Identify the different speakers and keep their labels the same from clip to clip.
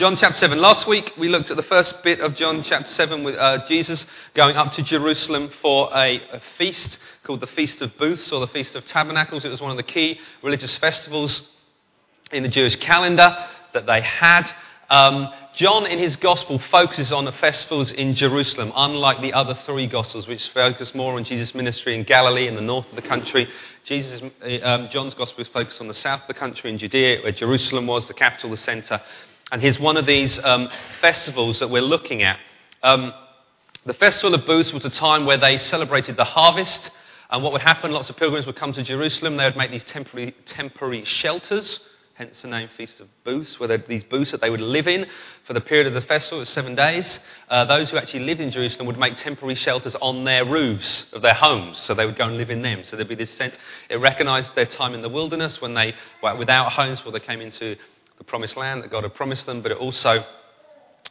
Speaker 1: John chapter 7. Last week we looked at the first bit of John chapter 7 with uh, Jesus going up to Jerusalem for a, a, feast called the Feast of Booths or the Feast of Tabernacles. It was one of the key religious festivals in the Jewish calendar that they had. Um, John, in his gospel, focuses on the festivals in Jerusalem, unlike the other three gospels, which focus more on Jesus' ministry in Galilee in the north of the country. Jesus, um, John's gospel is focused on the south of the country in Judea, where Jerusalem was, the capital, the centre. And here's one of these um, festivals that we're looking at. Um, the Festival of Booths was a time where they celebrated the harvest. And what would happen, lots of pilgrims would come to Jerusalem. They would make these temporary, temporary shelters hence the name Feast of Booths, where these booths that they would live in for the period of the festival, seven days. Uh, those who actually lived in Jerusalem would make temporary shelters on their roofs of their homes, so they would go and live in them. So there'd be this sense, it recognized their time in the wilderness when they were without homes before they came into the promised land that God had promised them, but it also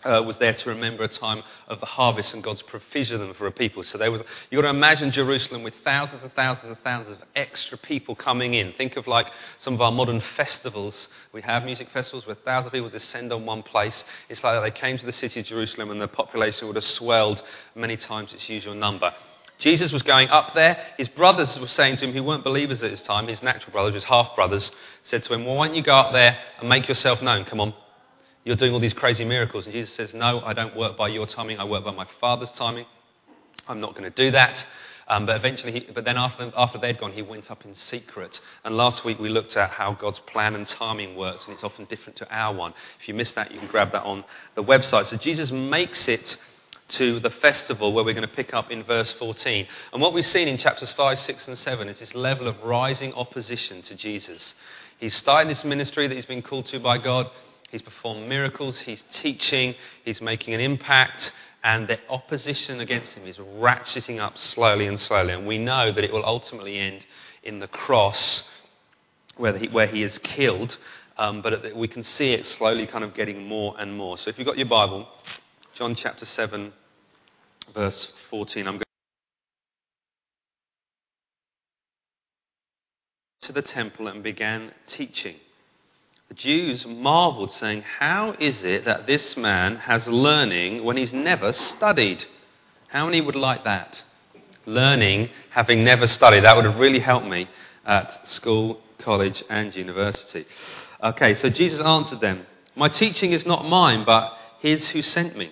Speaker 1: uh, was there to remember a time of the harvest and God's provision for a people. So there was, you've got to imagine Jerusalem with thousands and thousands and thousands of extra people coming in. Think of like some of our modern festivals. We have music festivals where thousands of people descend on one place. It's like they came to the city of Jerusalem and the population would have swelled many times its usual number. Jesus was going up there. His brothers were saying to him, who weren't believers at his time, his natural brothers, his half brothers, said to him, Well, why don't you go up there and make yourself known? Come on. You're doing all these crazy miracles. And Jesus says, No, I don't work by your timing. I work by my Father's timing. I'm not going to do that. Um, but eventually, he, but then after, after they'd gone, he went up in secret. And last week we looked at how God's plan and timing works, and it's often different to our one. If you missed that, you can grab that on the website. So Jesus makes it to the festival where we're going to pick up in verse 14. And what we've seen in chapters 5, 6, and 7 is this level of rising opposition to Jesus. He's started this ministry that he's been called to by God. He's performed miracles, he's teaching, he's making an impact, and the opposition against him is ratcheting up slowly and slowly. And we know that it will ultimately end in the cross where he, where he is killed, um, but we can see it slowly kind of getting more and more. So if you've got your Bible, John chapter 7, verse 14, I'm going to the temple and began teaching. The Jews marveled, saying, How is it that this man has learning when he's never studied? How many would like that? Learning, having never studied. That would have really helped me at school, college, and university. Okay, so Jesus answered them My teaching is not mine, but his who sent me.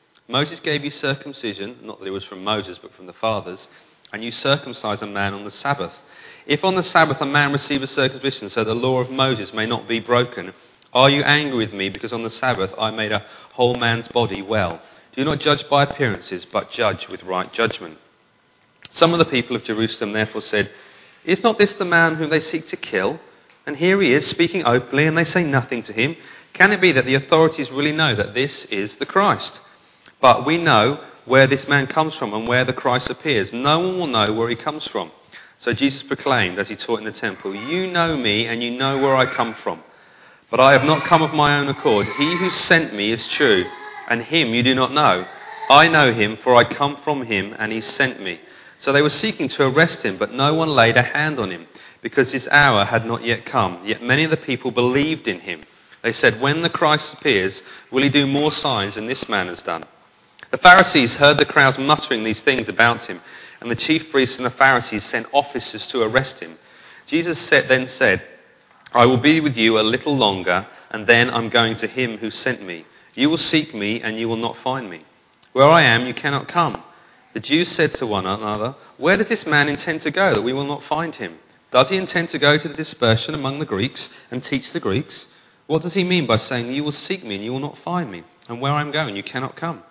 Speaker 1: Moses gave you circumcision, not that it was from Moses, but from the fathers, and you circumcise a man on the Sabbath. If on the Sabbath a man receive a circumcision so the law of Moses may not be broken, are you angry with me because on the Sabbath I made a whole man's body well? Do not judge by appearances, but judge with right judgment. Some of the people of Jerusalem therefore said, Is not this the man whom they seek to kill? And here he is speaking openly, and they say nothing to him. Can it be that the authorities really know that this is the Christ? But we know where this man comes from and where the Christ appears. No one will know where he comes from. So Jesus proclaimed as he taught in the temple, You know me, and you know where I come from. But I have not come of my own accord. He who sent me is true, and him you do not know. I know him, for I come from him, and he sent me. So they were seeking to arrest him, but no one laid a hand on him, because his hour had not yet come. Yet many of the people believed in him. They said, When the Christ appears, will he do more signs than this man has done? The Pharisees heard the crowds muttering these things about him and the chief priests and the Pharisees sent officers to arrest him. Jesus then said, I will be with you a little longer, and then I'm going to him who sent me. You will seek me, and you will not find me. Where I am, you cannot come. The Jews said to one another, Where does this man intend to go that we will not find him? Does he intend to go to the dispersion among the Greeks and teach the Greeks? What does he mean by saying, You will seek me, and you will not find me? And where I am going, you cannot come?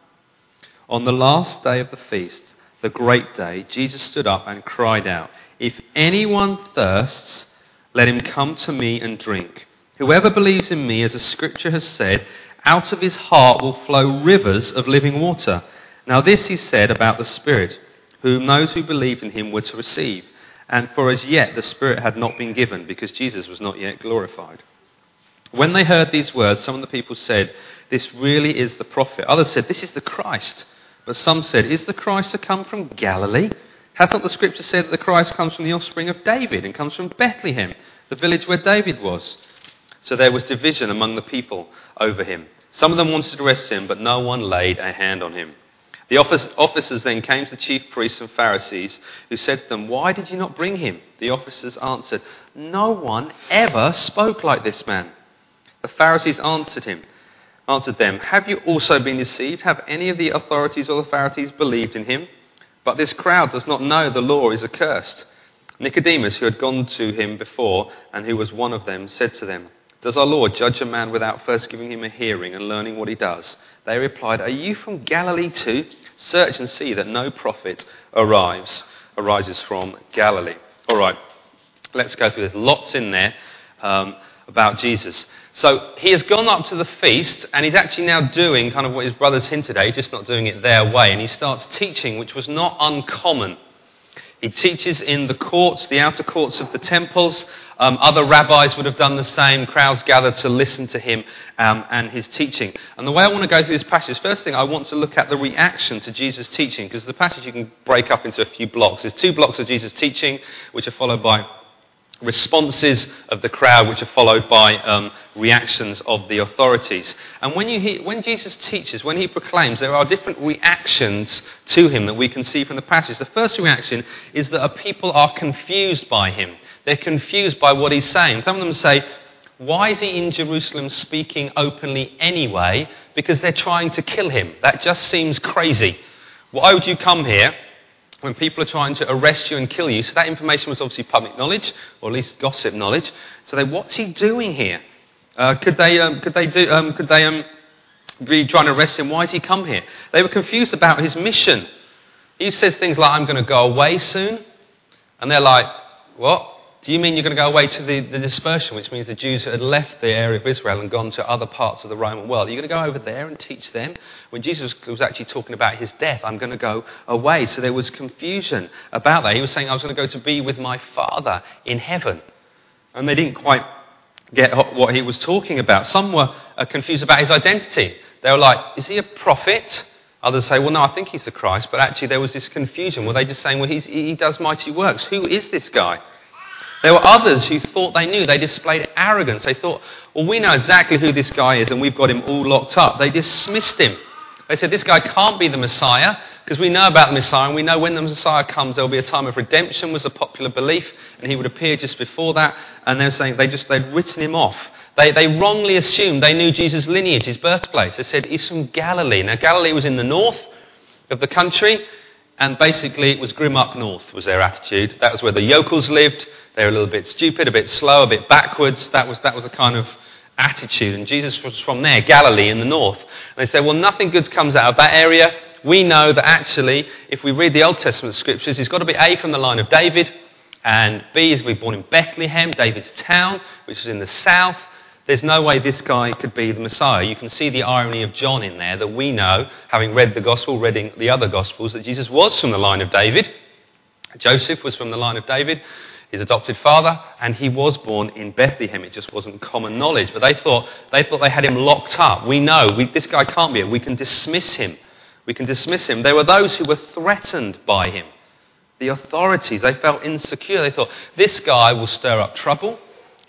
Speaker 1: On the last day of the feast, the great day, Jesus stood up and cried out, If anyone thirsts, let him come to me and drink. Whoever believes in me, as the scripture has said, Out of his heart will flow rivers of living water. Now, this he said about the Spirit, whom those who believed in him were to receive. And for as yet the Spirit had not been given, because Jesus was not yet glorified. When they heard these words, some of the people said, This really is the prophet. Others said, This is the Christ. But some said, Is the Christ to come from Galilee? Hath not the scripture said that the Christ comes from the offspring of David and comes from Bethlehem, the village where David was? So there was division among the people over him. Some of them wanted to arrest him, but no one laid a hand on him. The officers then came to the chief priests and Pharisees, who said to them, Why did you not bring him? The officers answered, No one ever spoke like this man. The Pharisees answered him, answered them, Have you also been deceived? Have any of the authorities or the Pharisees believed in him? But this crowd does not know the law is accursed. Nicodemus, who had gone to him before, and who was one of them, said to them, Does our Lord judge a man without first giving him a hearing and learning what he does? They replied, Are you from Galilee too? Search and see that no prophet arrives, arises from Galilee. All right, let's go through. There's lots in there um, about Jesus. So he has gone up to the feast, and he's actually now doing kind of what his brothers hinted at, just not doing it their way. And he starts teaching, which was not uncommon. He teaches in the courts, the outer courts of the temples. Um, other rabbis would have done the same. Crowds gathered to listen to him um, and his teaching. And the way I want to go through this passage, first thing, I want to look at the reaction to Jesus' teaching, because the passage you can break up into a few blocks. There's two blocks of Jesus' teaching, which are followed by responses of the crowd, which are followed by um, reactions of the authorities. And when, you when Jesus teaches, when he proclaims, there are different reactions to him that we can see from the passage. The first reaction is that people are confused by him. They're confused by what he's saying. Some of them say, why is he in Jerusalem speaking openly anyway? Because they're trying to kill him. That just seems crazy. Why would you come here? When people are trying to arrest you and kill you. So that information was obviously public knowledge, or at least gossip knowledge. So they, what's he doing here? Uh, could they, um, could they, do, um, could they um, be trying to arrest him? Why has he come here? They were confused about his mission. He says things like, I'm going to go away soon. And they're like, what? Do you mean you're going to go away to the, the dispersion, which means the Jews who had left the area of Israel and gone to other parts of the Roman world? Are you going to go over there and teach them? When Jesus was actually talking about his death, I'm going to go away. So there was confusion about that. He was saying, I was going to go to be with my Father in heaven. And they didn't quite get what he was talking about. Some were uh, confused about his identity. They were like, Is he a prophet? Others say, Well, no, I think he's the Christ. But actually, there was this confusion. Were they just saying, Well, he does mighty works? Who is this guy? There were others who thought they knew. They displayed arrogance. They thought, well, we know exactly who this guy is and we've got him all locked up. They dismissed him. They said, this guy can't be the Messiah because we know about the Messiah and we know when the Messiah comes there will be a time of redemption was a popular belief and he would appear just before that. And they're saying they just, they'd written him off. They, they wrongly assumed they knew Jesus' lineage, his birthplace. They said he's from Galilee. Now, Galilee was in the north of the country and basically it was grim up north was their attitude. That was where the yokels lived. They were a little bit stupid, a bit slow, a bit backwards. That was, that was a kind of attitude. And Jesus was from there, Galilee in the north. And they said, well, nothing good comes out of that area. We know that actually, if we read the Old Testament scriptures, he's got to be A, from the line of David, and B, is we're born in Bethlehem, David's town, which is in the south. There's no way this guy could be the Messiah. You can see the irony of John in there that we know, having read the gospel, reading the other gospels, that Jesus was from the line of David. Joseph was from the line of David his adopted father, and he was born in Bethlehem. It just wasn't common knowledge. But they thought they, thought they had him locked up. We know we, this guy can't be it. We can dismiss him. We can dismiss him. There were those who were threatened by him. The authorities, they felt insecure. They thought, this guy will stir up trouble.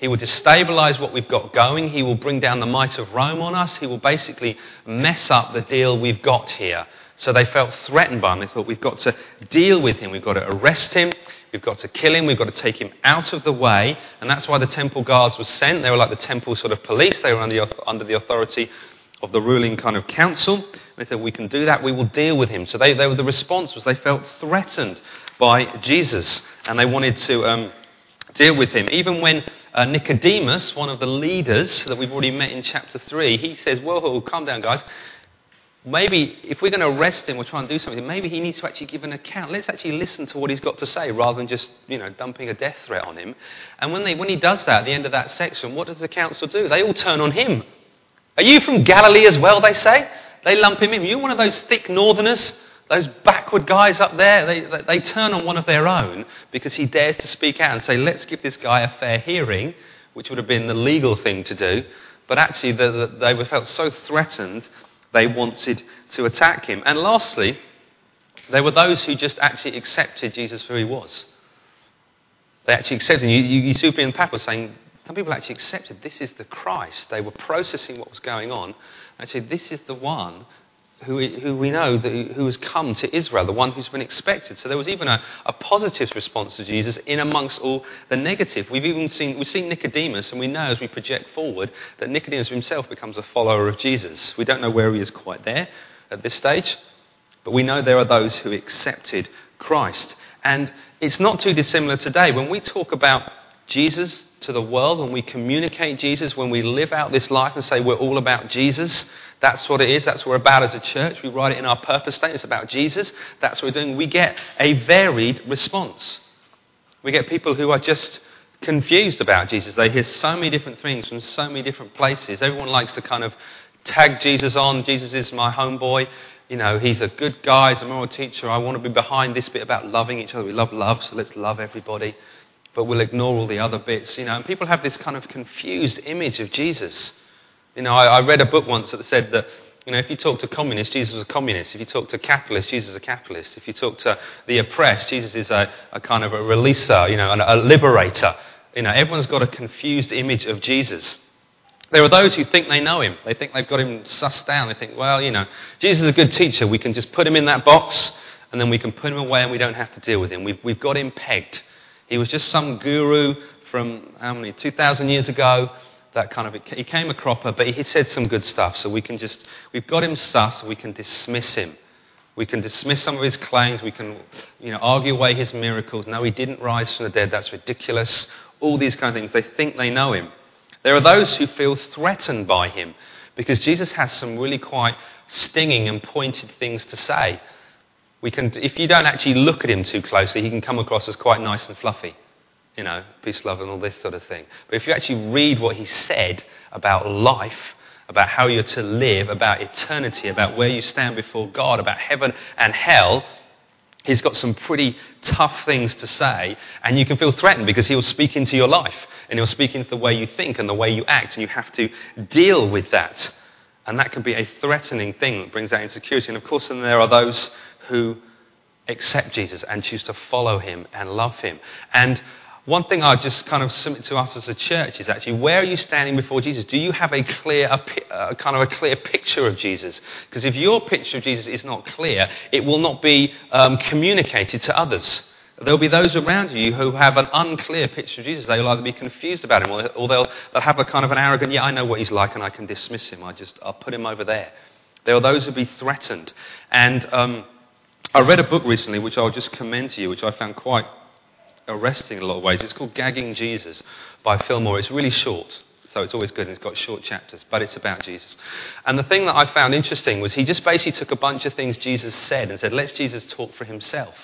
Speaker 1: He will destabilize what we've got going. He will bring down the might of Rome on us. He will basically mess up the deal we've got here. So they felt threatened by him. They thought, we've got to deal with him. We've got to arrest him. We've got to kill him. We've got to take him out of the way. And that's why the temple guards were sent. They were like the temple sort of police. They were under the, under the authority of the ruling kind of council. They said, we can do that. We will deal with him. So they, they were, the response was they felt threatened by Jesus. And they wanted to um, deal with him. Even when uh, Nicodemus, one of the leaders that we've already met in chapter 3, he says, whoa, calm down, guys maybe if we're going to arrest him or try and do something, maybe he needs to actually give an account. Let's actually listen to what he's got to say rather than just, you know, dumping a death threat on him. And when, they, when he does that at the end of that section, what does the council do? They all turn on him. Are you from Galilee as well, they say? They lump him in. You're one of those thick northerners, those backward guys up there. They, they, turn on one of their own because he dares to speak out and say, let's give this guy a fair hearing, which would have been the legal thing to do. But actually, the, the, they felt so threatened, they wanted to attack him. And lastly, there were those who just actually accepted Jesus for who he was. They actually accepted. You, you, you see people in the Papa saying, some people actually accepted this is the Christ. They were processing what was going on. Actually, this is the one who, who we know that, who has come to Israel, the one who's been expected. So there was even a, a positive response to Jesus in amongst all the negative. We've even seen, we've seen Nicodemus, and we know as we project forward that Nicodemus himself becomes a follower of Jesus. We don't know where he is quite there at this stage, but we know there are those who accepted Christ. And it's not too dissimilar today. When we talk about Jesus to the world, when we communicate Jesus, when we live out this life and say we're all about Jesus, that's what it is. That's what we're about as a church. We write it in our purpose statement. It's about Jesus. That's what we're doing. We get a varied response. We get people who are just confused about Jesus. They hear so many different things from so many different places. Everyone likes to kind of tag Jesus on. Jesus is my homeboy. You know, he's a good guy, he's a moral teacher. I want to be behind this bit about loving each other. We love love, so let's love everybody but we'll ignore all the other bits. You know, and people have this kind of confused image of Jesus. You know, I, I read a book once that said that you know, if you talk to communists, Jesus is a communist. If you talk to capitalists, Jesus is a capitalist. If you talk to the oppressed, Jesus is a, a kind of a releaser, you know, a liberator. You know, everyone's got a confused image of Jesus. There are those who think they know him. They think they've got him sussed down. They think, well, you know, Jesus is a good teacher. We can just put him in that box and then we can put him away and we don't have to deal with him. We've, we've got him pegged. He was just some guru from how many, 2,000 years ago. That kind of, he came a cropper, but he said some good stuff. So we can just, we've got him sus, we can dismiss him. We can dismiss some of his claims. We can, you know, argue away his miracles. No, he didn't rise from the dead. That's ridiculous. All these kind of things. They think they know him. There are those who feel threatened by him because Jesus has some really quite stinging and pointed things to say we can, if you don't actually look at him too closely, he can come across as quite nice and fluffy. You know, peace, love, and all this sort of thing. But if you actually read what he said about life, about how you're to live, about eternity, about where you stand before God, about heaven and hell, he's got some pretty tough things to say. And you can feel threatened because he'll speak into your life and he'll speak into the way you think and the way you act. And you have to deal with that. And that can be a threatening thing that brings out insecurity. And of course, then there are those who accept Jesus and choose to follow him and love him. And one thing I just kind of submit to us as a church is actually where are you standing before Jesus? Do you have a clear, a, a kind of a clear picture of Jesus? Because if your picture of Jesus is not clear, it will not be um, communicated to others. There'll be those around you who have an unclear picture of Jesus. They'll either be confused about him or, or they'll, they'll have a kind of an arrogant, yeah, I know what he's like and I can dismiss him. I just, I'll put him over there. There are those who'll be threatened. And, um, I read a book recently which I'll just commend to you, which I found quite arresting in a lot of ways. It's called Gagging Jesus by Phil Moore. It's really short, so it's always good, and it's got short chapters, but it's about Jesus. And the thing that I found interesting was he just basically took a bunch of things Jesus said and said, let's Jesus talk for himself,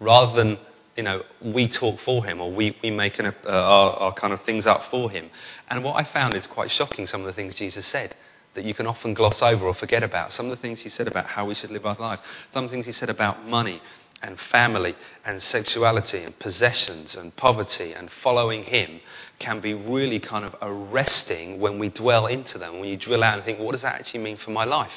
Speaker 1: rather than you know, we talk for him or we, we make an, uh, our, our kind of things up for him. And what I found is quite shocking, some of the things Jesus said that you can often gloss over or forget about. Some of the things he said about how we should live our lives, some things he said about money and family and sexuality and possessions and poverty and following him can be really kind of arresting when we dwell into them, when you drill out and think, what does that actually mean for my life?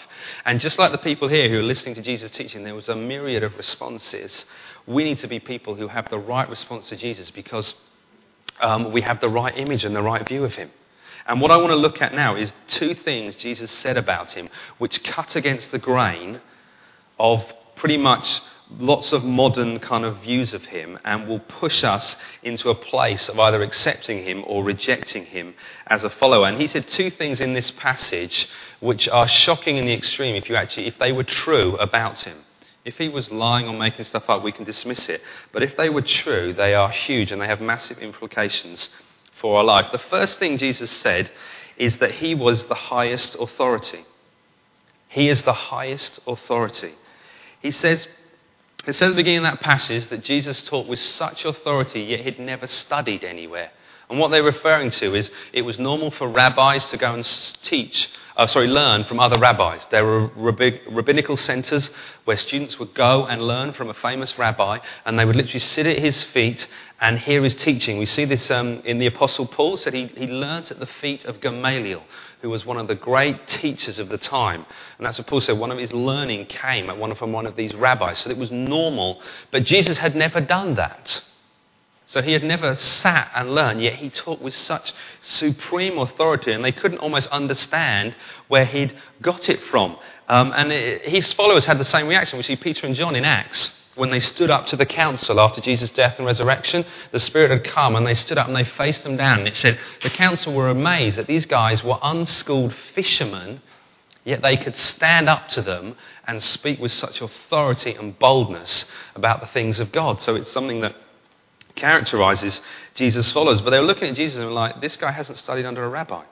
Speaker 1: And just like the people here who are listening to Jesus' teaching, there was a myriad of responses. We need to be people who have the right response to Jesus because um, we have the right image and the right view of him. And what I want to look at now is two things Jesus said about him which cut against the grain of pretty much lots of modern kind of views of him and will push us into a place of either accepting him or rejecting him as a follower. And he said two things in this passage which are shocking in the extreme if you actually if they were true about him. If he was lying or making stuff up, we can dismiss it. But if they were true, they are huge and they have massive implications for our life. The first thing Jesus said is that he was the highest authority. He is the highest authority. He says, it says at the beginning of that passage that Jesus taught with such authority, yet he'd never studied anywhere. And what they're referring to is it was normal for rabbis to go and teach, uh, sorry, learn from other rabbis. There were rabbinical centers where students would go and learn from a famous rabbi, and they would literally sit at his feet and hear his teaching. We see this um, in the Apostle Paul, said he, he learnt at the feet of Gamaliel, who was one of the great teachers of the time. And that's what Paul said, one of his learning came at one from one of these rabbis. So it was normal, but Jesus had never done that. So he had never sat and learned, yet he taught with such supreme authority, and they couldn't almost understand where he'd got it from. Um, and it, his followers had the same reaction. We see Peter and John in Acts. When they stood up to the council after Jesus' death and resurrection, the Spirit had come and they stood up and they faced them down. And it said the council were amazed that these guys were unschooled fishermen, yet they could stand up to them and speak with such authority and boldness about the things of God. So it's something that characterizes Jesus' followers. But they were looking at Jesus and were like, this guy hasn't studied under a rabbi.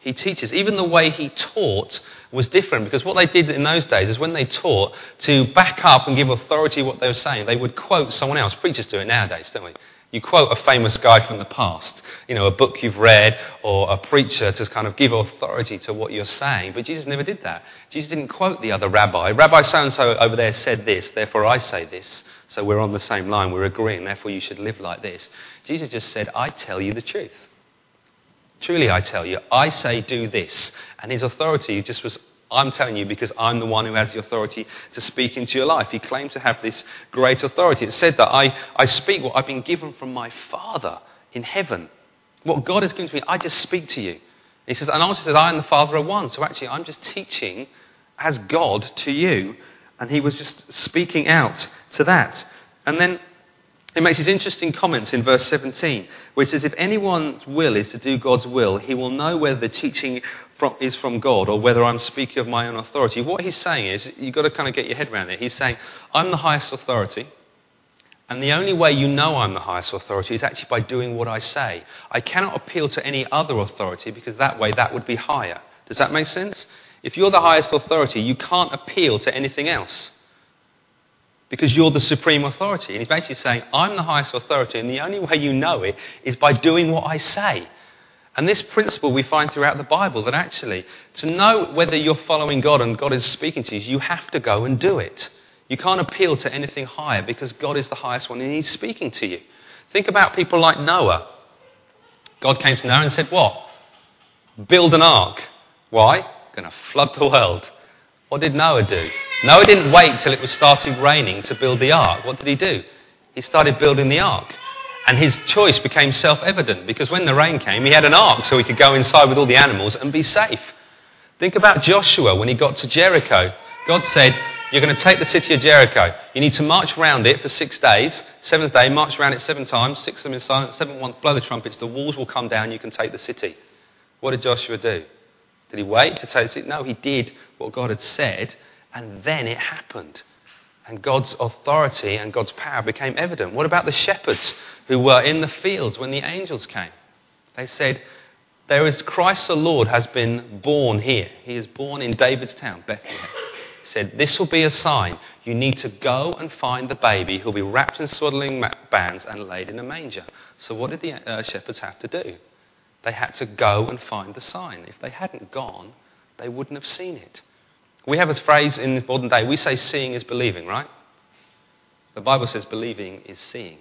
Speaker 1: He teaches. Even the way he taught was different because what they did in those days is when they taught, to back up and give authority what they were saying, they would quote someone else. Preachers do it nowadays, don't we? You quote a famous guy from the past, you know, a book you've read or a preacher to kind of give authority to what you're saying. But Jesus never did that. Jesus didn't quote the other rabbi. Rabbi so and so over there said this, therefore I say this. So we're on the same line, we're agreeing, therefore you should live like this. Jesus just said, I tell you the truth. Truly, I tell you, I say do this. And his authority just was, I'm telling you because I'm the one who has the authority to speak into your life. He claimed to have this great authority. It said that I, I speak what I've been given from my Father in heaven. What God has given to me, I just speak to you. He says, and also says, I and the Father are one. So actually, I'm just teaching as God to you and he was just speaking out to that. And then he makes these interesting comments in verse 17, where it says, If anyone's will is to do God's will, he will know whether the teaching from, is from God or whether I'm speaking of my own authority. What he's saying is, you've got to kind of get your head around it. He's saying, I'm the highest authority. And the only way you know I'm the highest authority is actually by doing what I say. I cannot appeal to any other authority because that way that would be higher. Does that make sense? If you're the highest authority, you can't appeal to anything else because you're the supreme authority. And he's basically saying, I'm the highest authority, and the only way you know it is by doing what I say. And this principle we find throughout the Bible that actually, to know whether you're following God and God is speaking to you, you have to go and do it. You can't appeal to anything higher because God is the highest one and He's speaking to you. Think about people like Noah. God came to Noah and said, What? Build an ark. Why? going to flood the world. What did Noah do? Noah didn't wait till it was starting raining to build the ark. What did he do? He started building the ark. And his choice became self evident because when the rain came, he had an ark so he could go inside with all the animals and be safe. Think about Joshua when he got to Jericho. God said, You're going to take the city of Jericho. You need to march around it for six days. Seventh day, march around it seven times. Six of them in silence. Seventh one, blow the trumpets. The walls will come down. You can take the city. What did Joshua do? Did he wait to take the city? No, he did what God had said, and then it happened. And God's authority and God's power became evident. What about the shepherds who were in the fields when the angels came? They said, There is Christ the Lord has been born here. He is born in David's town, Bethlehem. Said, This will be a sign. You need to go and find the baby who'll be wrapped in swaddling bands and laid in a manger. So, what did the uh, shepherds have to do? They had to go and find the sign. If they hadn't gone, they wouldn't have seen it. We have a phrase in modern day, we say seeing is believing, right? The Bible says believing is seeing.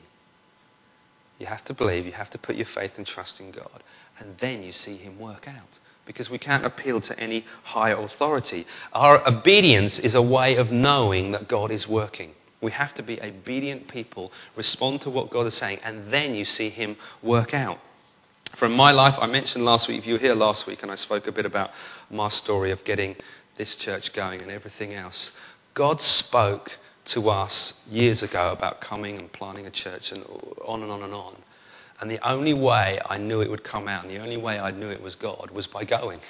Speaker 1: You have to believe, you have to put your faith and trust in God, and then you see Him work out. Because we can't appeal to any higher authority. Our obedience is a way of knowing that God is working. We have to be obedient people, respond to what God is saying, and then you see Him work out. From my life, I mentioned last week, if you were here last week, and I spoke a bit about my story of getting this church going and everything else. God spoke to us years ago about coming and planting a church and on and on and on. And the only way I knew it would come out and the only way I knew it was God was by going.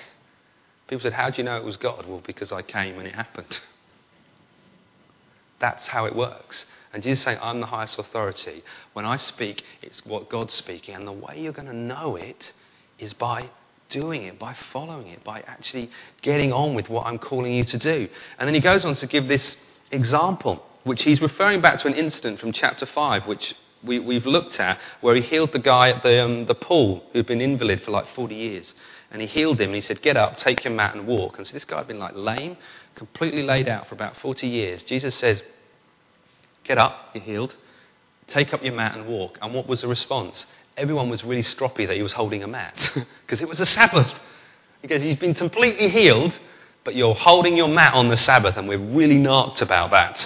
Speaker 1: People said, How do you know it was God? Well, because I came and it happened. That's how it works. And Jesus saying, I'm the highest authority. When I speak, it's what God's speaking. And the way you're going to know it is by doing it, by following it, by actually getting on with what I'm calling you to do. And then he goes on to give this example, which he's referring back to an incident from chapter 5, which we, we've looked at where he healed the guy at the, um, the pool who'd been invalid for like 40 years. And he healed him and he said, Get up, take your mat and walk. And so this guy had been like lame, completely laid out for about 40 years. Jesus says, Get up, you're healed. Take up your mat and walk. And what was the response? Everyone was really stroppy that he was holding a mat because it was a Sabbath. Because he's been completely healed, but you're holding your mat on the Sabbath, and we're really narked about that.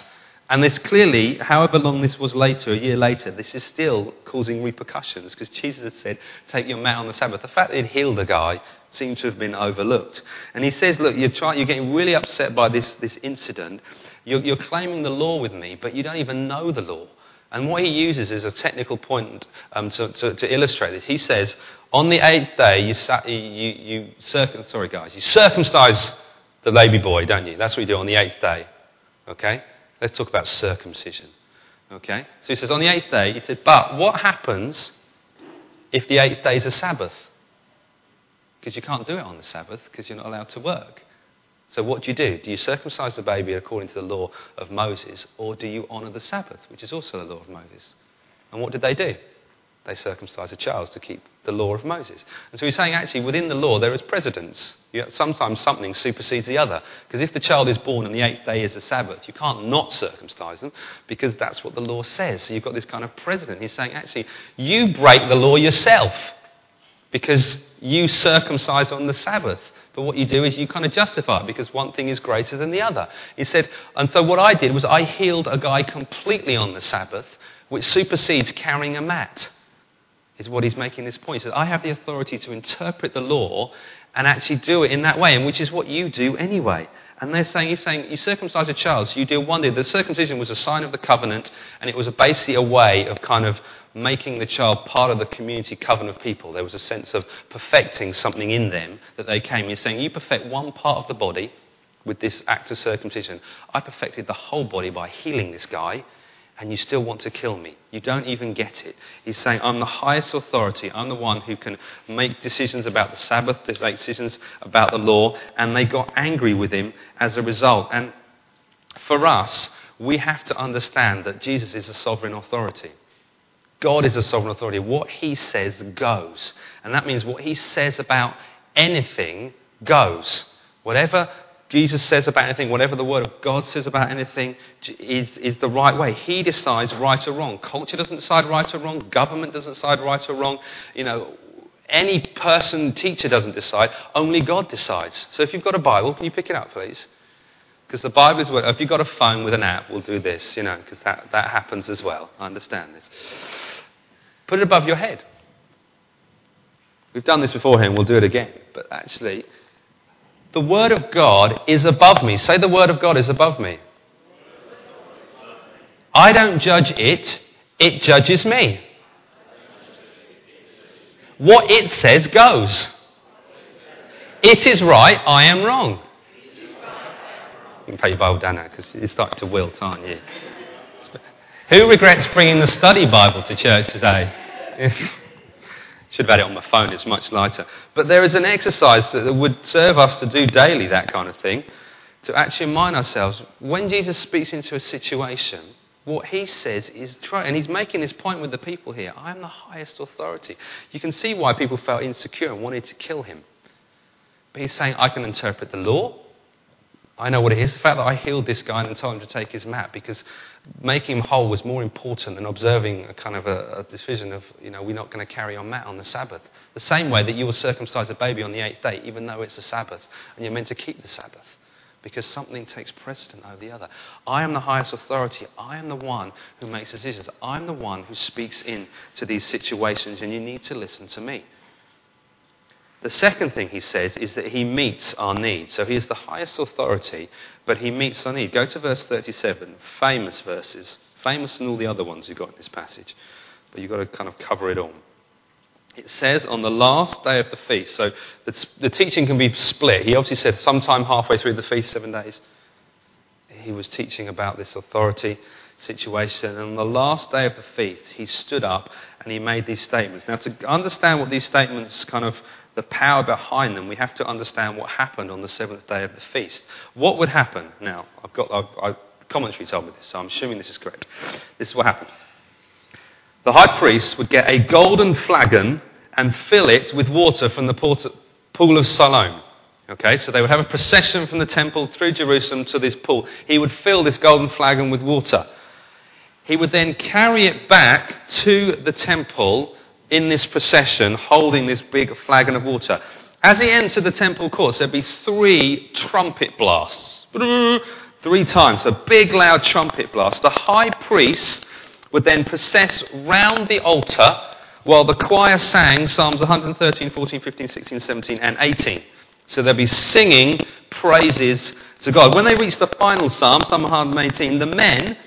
Speaker 1: And this clearly, however long this was later, a year later, this is still causing repercussions because Jesus had said, Take your mat on the Sabbath. The fact that he'd healed a guy seemed to have been overlooked. And he says, Look, you're, trying, you're getting really upset by this, this incident. You're, you're claiming the law with me, but you don't even know the law. And what he uses is a technical point um, to, to, to, illustrate this. He says, On the eighth day, you, you, you, circum- sorry guys, you circumcise the baby boy, don't you? That's what you do on the eighth day. Okay? Let's talk about circumcision. Okay? So he says, on the eighth day, he said, but what happens if the eighth day is a Sabbath? Because you can't do it on the Sabbath because you're not allowed to work. So what do you do? Do you circumcise the baby according to the law of Moses, or do you honour the Sabbath, which is also the law of Moses? And what did they do? They circumcise a child to keep the law of Moses. And so he's saying actually within the law there is precedence. sometimes something supersedes the other. Because if the child is born and the eighth day is a Sabbath, you can't not circumcise them because that's what the law says. So you've got this kind of precedent. He's saying actually you break the law yourself because you circumcise on the Sabbath. But what you do is you kind of justify it because one thing is greater than the other. He said, and so what I did was I healed a guy completely on the Sabbath, which supersedes carrying a mat is what he's making this point. He says, I have the authority to interpret the law and actually do it in that way, and which is what you do anyway. And they're saying, he's saying, you circumcise a child, so you do one day. The circumcision was a sign of the covenant, and it was basically a way of kind of making the child part of the community covenant of people. There was a sense of perfecting something in them that they came. He's saying, you perfect one part of the body with this act of circumcision. I perfected the whole body by healing this guy and you still want to kill me. You don't even get it. He's saying, I'm the highest authority. I'm the one who can make decisions about the Sabbath, make decisions about the law. And they got angry with him as a result. And for us, we have to understand that Jesus is a sovereign authority. God is a sovereign authority. What he says goes. And that means what he says about anything goes. Whatever Jesus says about anything, whatever the Word of God says about anything, is, is the right way. He decides right or wrong. Culture doesn't decide right or wrong. Government doesn't decide right or wrong. You know, any person, teacher doesn't decide. Only God decides. So if you've got a Bible, can you pick it up, please? Because the Bible is what, if you've got a phone with an app, we'll do this, you know, because that, that happens as well. I understand this. Put it above your head. We've done this beforehand, we'll do it again. But actually, the Word of God is above me. Say, the Word of God is above me. I don't judge it, it judges me. What it says goes. It is right, I am wrong. You can put your Bible down now because you're starting to wilt, aren't you? Who regrets bringing the study Bible to church today? Should have had it on my phone, it's much lighter. But there is an exercise that would serve us to do daily, that kind of thing, to actually remind ourselves when Jesus speaks into a situation, what he says is true. And he's making this point with the people here I am the highest authority. You can see why people felt insecure and wanted to kill him. But he's saying, I can interpret the law, I know what it is. The fact that I healed this guy and told him to take his mat because making him whole was more important than observing a kind of a, a decision of, you know, we're not going to carry on mat on the Sabbath. The same way that you will circumcise a baby on the eighth day, even though it's a Sabbath, and you're meant to keep the Sabbath because something takes precedent over the other. I am the highest authority. I am the one who makes decisions. I'm the one who speaks in to these situations, and you need to listen to me. The second thing he says is that he meets our need. So he is the highest authority, but he meets our need. Go to verse 37, famous verses, famous than all the other ones you've got in this passage, but you've got to kind of cover it all. It says on the last day of the feast, so the, the teaching can be split. He obviously said sometime halfway through the feast, seven days, he was teaching about this authority situation. And on the last day of the feast, he stood up and he made these statements. Now, to understand what these statements kind of the power behind them, we have to understand what happened on the seventh day of the feast. What would happen? Now, I've got I've, I've, commentary told me this, so I'm assuming this is correct. This is what happened. the high priest would get a golden flagon and fill it with water from the pool of Siloam. Okay, so they would have a procession from the temple through Jerusalem to this pool. He would fill this golden flagon with water. He would then carry it back to the temple in this procession, holding this big flagon of water. As he entered the temple courts, there'd be three trumpet blasts. Three times, a big loud trumpet blast. The high priest would then process round the altar while the choir sang Psalms 113, 14, 15, 16, 17, and 18. So they'll be singing praises to God. When they reach the final psalm, Psalm 118, the men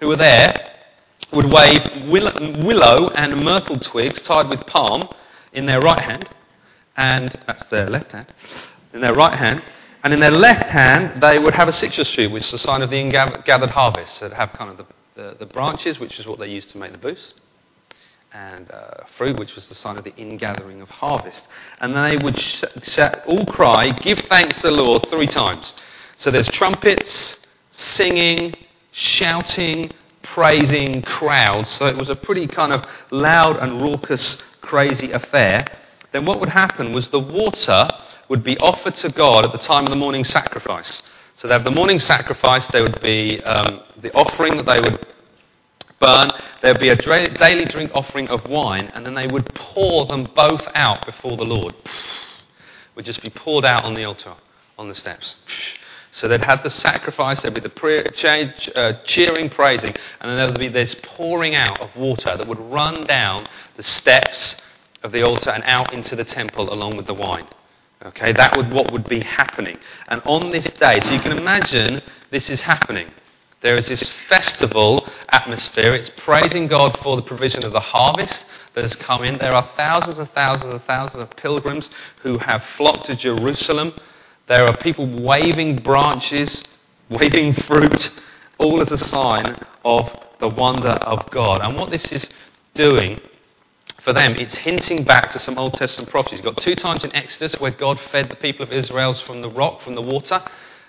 Speaker 1: who were there would wave willow and myrtle twigs tied with palm in their right hand, and that's their left hand, in their right hand, and in their left hand they would have a citrus tree, which is a sign of the gathered harvest. So they'd have kind of the, the, the, branches, which is what they used to make the booths, and uh, fruit, which was the sign of the ingathering of harvest. And then they would sh- sh- all cry, Give thanks to the Lord three times. So there's trumpets, singing, shouting, praising crowds. So it was a pretty kind of loud and raucous, crazy affair. Then what would happen was the water would be offered to God at the time of the morning sacrifice. So they have the morning sacrifice, there would be um, the offering that they would burn. There would be a daily drink offering of wine, and then they would pour them both out before the Lord. Would just be poured out on the altar, on the steps. So they'd have the sacrifice, there'd be the prayer, uh, cheering, praising, and then there would be this pouring out of water that would run down the steps of the altar and out into the temple along with the wine. Okay, that would what would be happening. And on this day, so you can imagine this is happening. There is this festival atmosphere. It's praising God for the provision of the harvest that has come in. There are thousands and thousands and thousands of pilgrims who have flocked to Jerusalem. There are people waving branches, waving fruit, all as a sign of the wonder of God. And what this is doing for them, it's hinting back to some Old Testament prophecies. You've got two times in Exodus where God fed the people of Israel from the rock, from the water,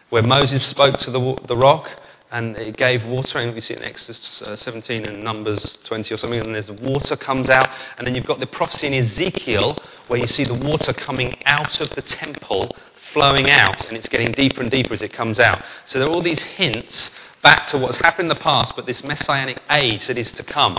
Speaker 1: where Moses spoke to the, the rock and it gave water, and we see it in Exodus uh, 17 and Numbers 20 or something, and there's the water comes out, and then you've got the prophecy in Ezekiel where you see the water coming out of the temple, flowing out, and it's getting deeper and deeper as it comes out. So there are all these hints back to what's happened in the past, but this messianic age that is to come.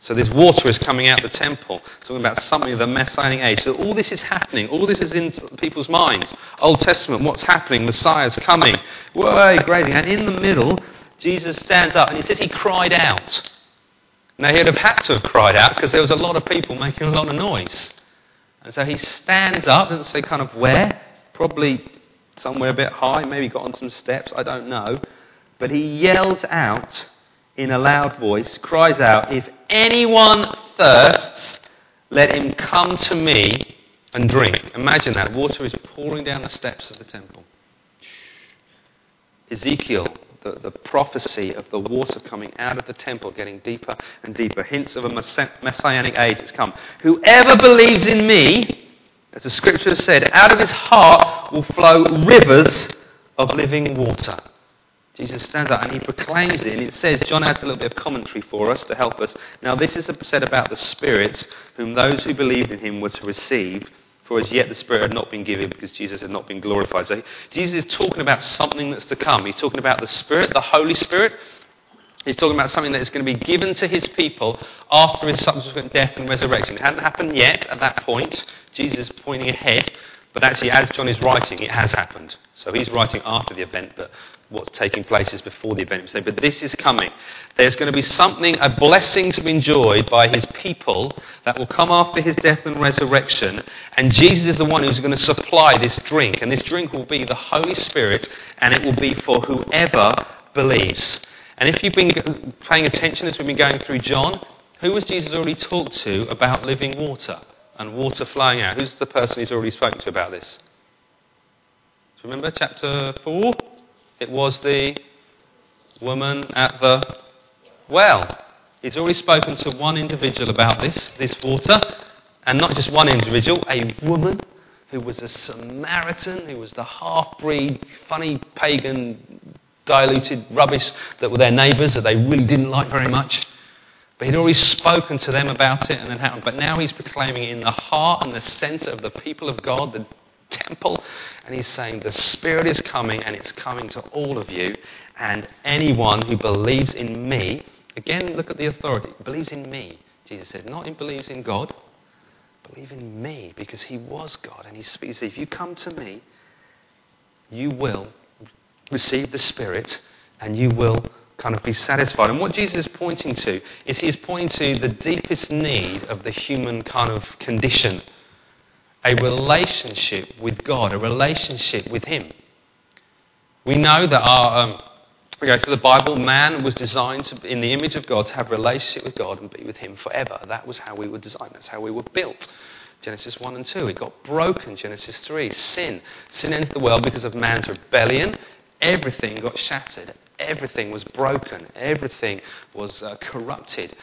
Speaker 1: So this water is coming out of the temple, talking about something of the Messianic age. So all this is happening. All this is in people's minds. Old Testament, what's happening? Messiah's coming. Way, great. And in the middle, Jesus stands up and he says he cried out. Now he'd have had to have cried out because there was a lot of people making a lot of noise. And so he stands up, doesn't say kind of where, probably somewhere a bit high, maybe got on some steps, I don't know. But he yells out in a loud voice, cries out, If anyone thirsts, let him come to me and drink. Imagine that. Water is pouring down the steps of the temple. Ezekiel, the, the prophecy of the water coming out of the temple, getting deeper and deeper. Hints of a messianic age has come. Whoever believes in me, as the scripture said, out of his heart will flow rivers of living water. Jesus stands up and he proclaims it, and it says, John adds a little bit of commentary for us to help us. Now, this is said about the Spirit, whom those who believed in him were to receive, for as yet the Spirit had not been given because Jesus had not been glorified. So, Jesus is talking about something that's to come. He's talking about the Spirit, the Holy Spirit. He's talking about something that is going to be given to his people after his subsequent death and resurrection. It hadn't happened yet at that point. Jesus is pointing ahead. But actually, as John is writing, it has happened. So he's writing after the event, but what's taking place is before the event. But this is coming. There's going to be something, a blessing to be enjoyed by his people that will come after his death and resurrection. And Jesus is the one who's going to supply this drink. And this drink will be the Holy Spirit, and it will be for whoever believes. And if you've been paying attention as we've been going through John, who was Jesus already talked to about living water? and water flowing out. Who's the person he's already spoken to about this? Do you remember chapter 4? It was the woman at the well. He's already spoken to one individual about this, this water, and not just one individual, a woman who was a Samaritan, who was the half breed, funny pagan, diluted rubbish that were their neighbours that they really didn't like very much. But he'd already spoken to them about it and then happened. But now he's proclaiming it in the heart and the center of the people of God, the temple. And he's saying, The Spirit is coming and it's coming to all of you. And anyone who believes in me, again, look at the authority, believes in me. Jesus said, not in believes in God, believe in me because he was God. And he speaks, if you come to me, you will receive the Spirit and you will kind of be satisfied. And what Jesus is pointing to is he is pointing to the deepest need of the human kind of condition a relationship with God, a relationship with Him. We know that our. Um, we go through the Bible, man was designed to, in the image of God to have a relationship with God and be with Him forever. That was how we were designed. That's how we were built. Genesis 1 and 2. It got broken. Genesis 3. Sin. Sin entered the world because of man's rebellion. Everything got shattered. Everything was broken. Everything was uh, corrupted.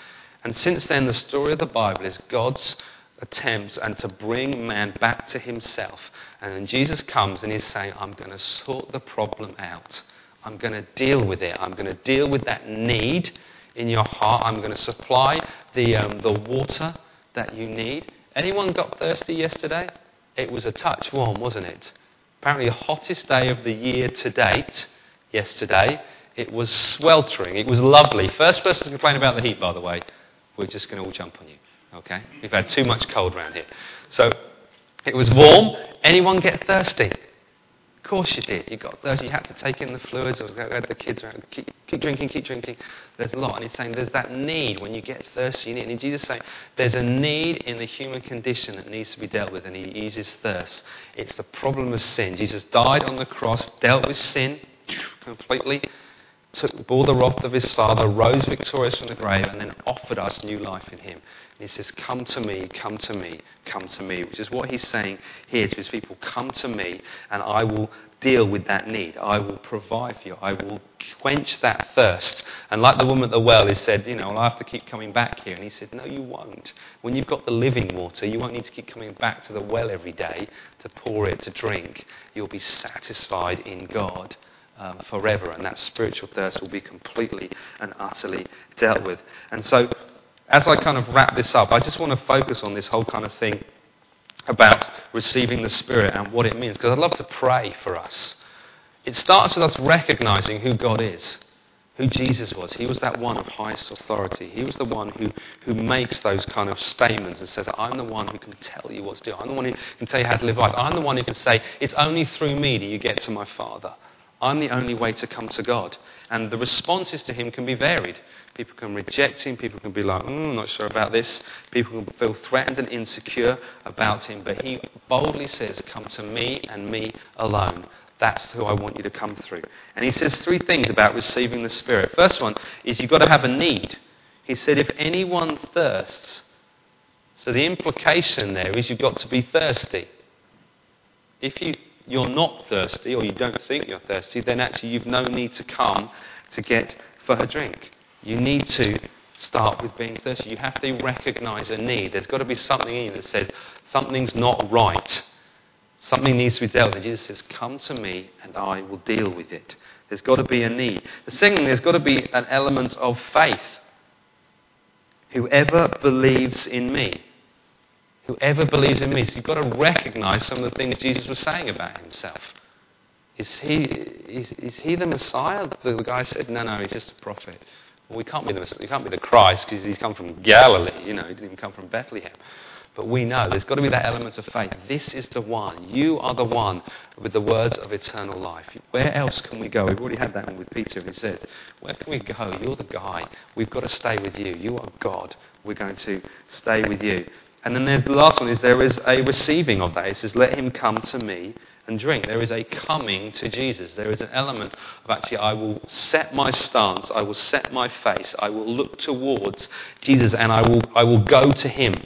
Speaker 1: And since then, the story of the Bible is God's attempts and to bring man back to himself. And then Jesus comes and he's saying, I'm going to sort the problem out. I'm going to deal with it. I'm going to deal with that need in your heart. I'm going to supply the, um, the water that you need. Anyone got thirsty yesterday? It was a touch warm, wasn't it? Apparently, the hottest day of the year to date, yesterday. It was sweltering. It was lovely. First person to complain about the heat, by the way. We're just going to all jump on you. Okay? We've had too much cold around here. So, it was warm. Anyone get thirsty? Course you did. You got thirsty. You had to take in the fluids or go the kids around. Keep, keep, drinking, keep drinking. There's a lot. And he's saying there's that need when you get thirsty. You need, and Jesus saying there's a need in the human condition that needs to be dealt with, and he eases thirst. It's the problem of sin. Jesus died on the cross, dealt with sin completely, took, bore the wrath of his Father, rose victorious from the grave, and then offered us new life in him. And he says, Come to me, come to me, come to me, which is what he's saying here to his people Come to me, and I will deal with that need. I will provide for you. I will quench that thirst. And like the woman at the well, he said, You know, well, I have to keep coming back here. And he said, No, you won't. When you've got the living water, you won't need to keep coming back to the well every day to pour it to drink. You'll be satisfied in God um, forever, and that spiritual thirst will be completely and utterly dealt with. And so, as I kind of wrap this up, I just want to focus on this whole kind of thing about receiving the Spirit and what it means, because I'd love to pray for us. It starts with us recognizing who God is, who Jesus was. He was that one of highest authority. He was the one who, who makes those kind of statements and says, I'm the one who can tell you what to do. I'm the one who can tell you how to live life. I'm the one who can say, It's only through me that you get to my Father. I'm the only way to come to God. And the responses to him can be varied. People can reject him. People can be like, mm, I'm not sure about this. People can feel threatened and insecure about him. But he boldly says, Come to me and me alone. That's who I want you to come through. And he says three things about receiving the Spirit. First one is you've got to have a need. He said, If anyone thirsts, so the implication there is you've got to be thirsty. If you you're not thirsty or you don't think you're thirsty, then actually you've no need to come to get for a drink. You need to start with being thirsty. You have to recognize a need. There's got to be something in you that says something's not right. Something needs to be dealt with. Jesus says, Come to me and I will deal with it. There's got to be a need. The second, there's got to be an element of faith. Whoever believes in me. Whoever believes in me. So you've got to recognize some of the things Jesus was saying about himself. Is he, is, is he the Messiah? The, guy said, no, no, he's just a prophet. Well, we can't be the, he can't be the Christ because he's come from Galilee. You know, he didn't even come from Bethlehem. But we know there's got to be that element of faith. This is the one. You are the one with the words of eternal life. Where else can we go? We've already had that one with Peter. He says, Where can we go? You're the guy. We've got to stay with you. You are God. We're going to stay with you. And then the last one is there is a receiving of that. It says, Let him come to me and drink. There is a coming to Jesus. There is an element of actually, I will set my stance, I will set my face, I will look towards Jesus, and I will, I will go to him.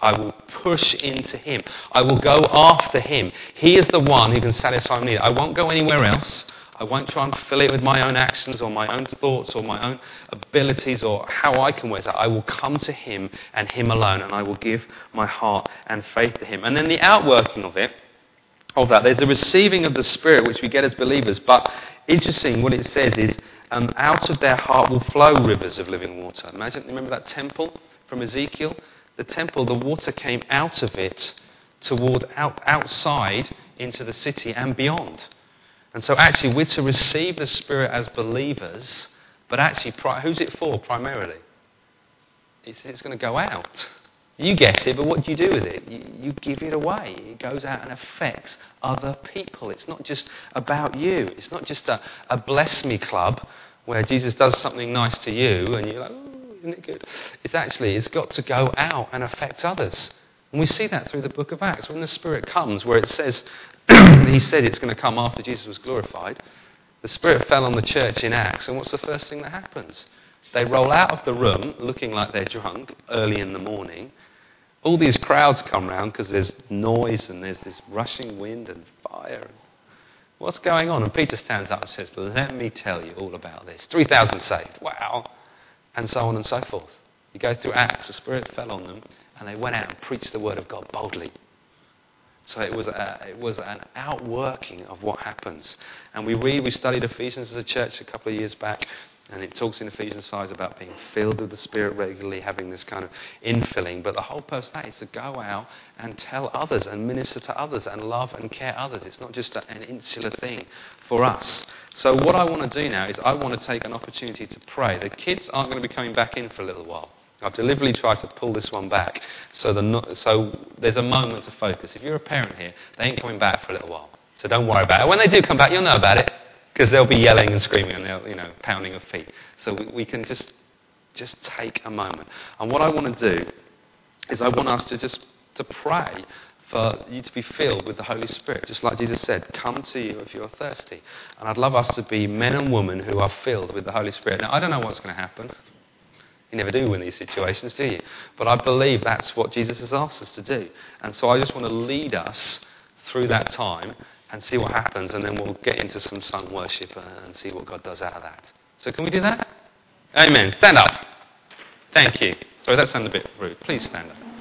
Speaker 1: I will push into him. I will go after him. He is the one who can satisfy me. I won't go anywhere else. I won't try and fill it with my own actions or my own thoughts or my own abilities or how I can it. I will come to Him and Him alone, and I will give my heart and faith to Him. And then the outworking of it, of that, there's the receiving of the Spirit, which we get as believers. But interesting, what it says is um, out of their heart will flow rivers of living water. Imagine, remember that temple from Ezekiel? The temple, the water came out of it toward out, outside into the city and beyond. And so, actually, we're to receive the Spirit as believers, but actually, who's it for primarily? It's, it's going to go out. You get it, but what do you do with it? You, you, give it away. It goes out and affects other people. It's not just about you. It's not just a, a bless me club where Jesus does something nice to you and you're like, isn't it good? It's actually, it's got to go out and affect others. And we see that through the book of Acts. When the Spirit comes, where it says, he said it's going to come after Jesus was glorified, the Spirit fell on the church in Acts, and what's the first thing that happens? They roll out of the room looking like they're drunk early in the morning. All these crowds come round because there's noise and there's this rushing wind and fire. What's going on? And Peter stands up and says, Let me tell you all about this. 3,000 saved. Wow. And so on and so forth. You go through Acts, the Spirit fell on them, and they went out and preached the word of God boldly. So it was, a, it was an outworking of what happens. And we read, we studied Ephesians as a church a couple of years back, and it talks in Ephesians 5 about being filled with the Spirit regularly, having this kind of infilling. But the whole purpose of that is to go out and tell others and minister to others and love and care others. It's not just an insular thing for us. So, what I want to do now is I want to take an opportunity to pray. The kids aren't going to be coming back in for a little while. I've deliberately tried to pull this one back so, the, so there's a moment to focus. If you're a parent here, they ain't coming back for a little while. So don't worry about it. When they do come back, you'll know about it because they'll be yelling and screaming and they'll, you know, pounding of feet. So we, we can just, just take a moment. And what I want to do is I want us to just to pray for you to be filled with the Holy Spirit, just like Jesus said, come to you if you're thirsty. And I'd love us to be men and women who are filled with the Holy Spirit. Now, I don't know what's going to happen. You never do in these situations, do you? But I believe that's what Jesus has asked us to do. And so I just want to lead us through that time and see what happens, and then we'll get into some sung worship uh, and see what God does out of that. So, can we do that? Amen. Stand up. Thank you. Sorry, that sounded a bit rude. Please stand up.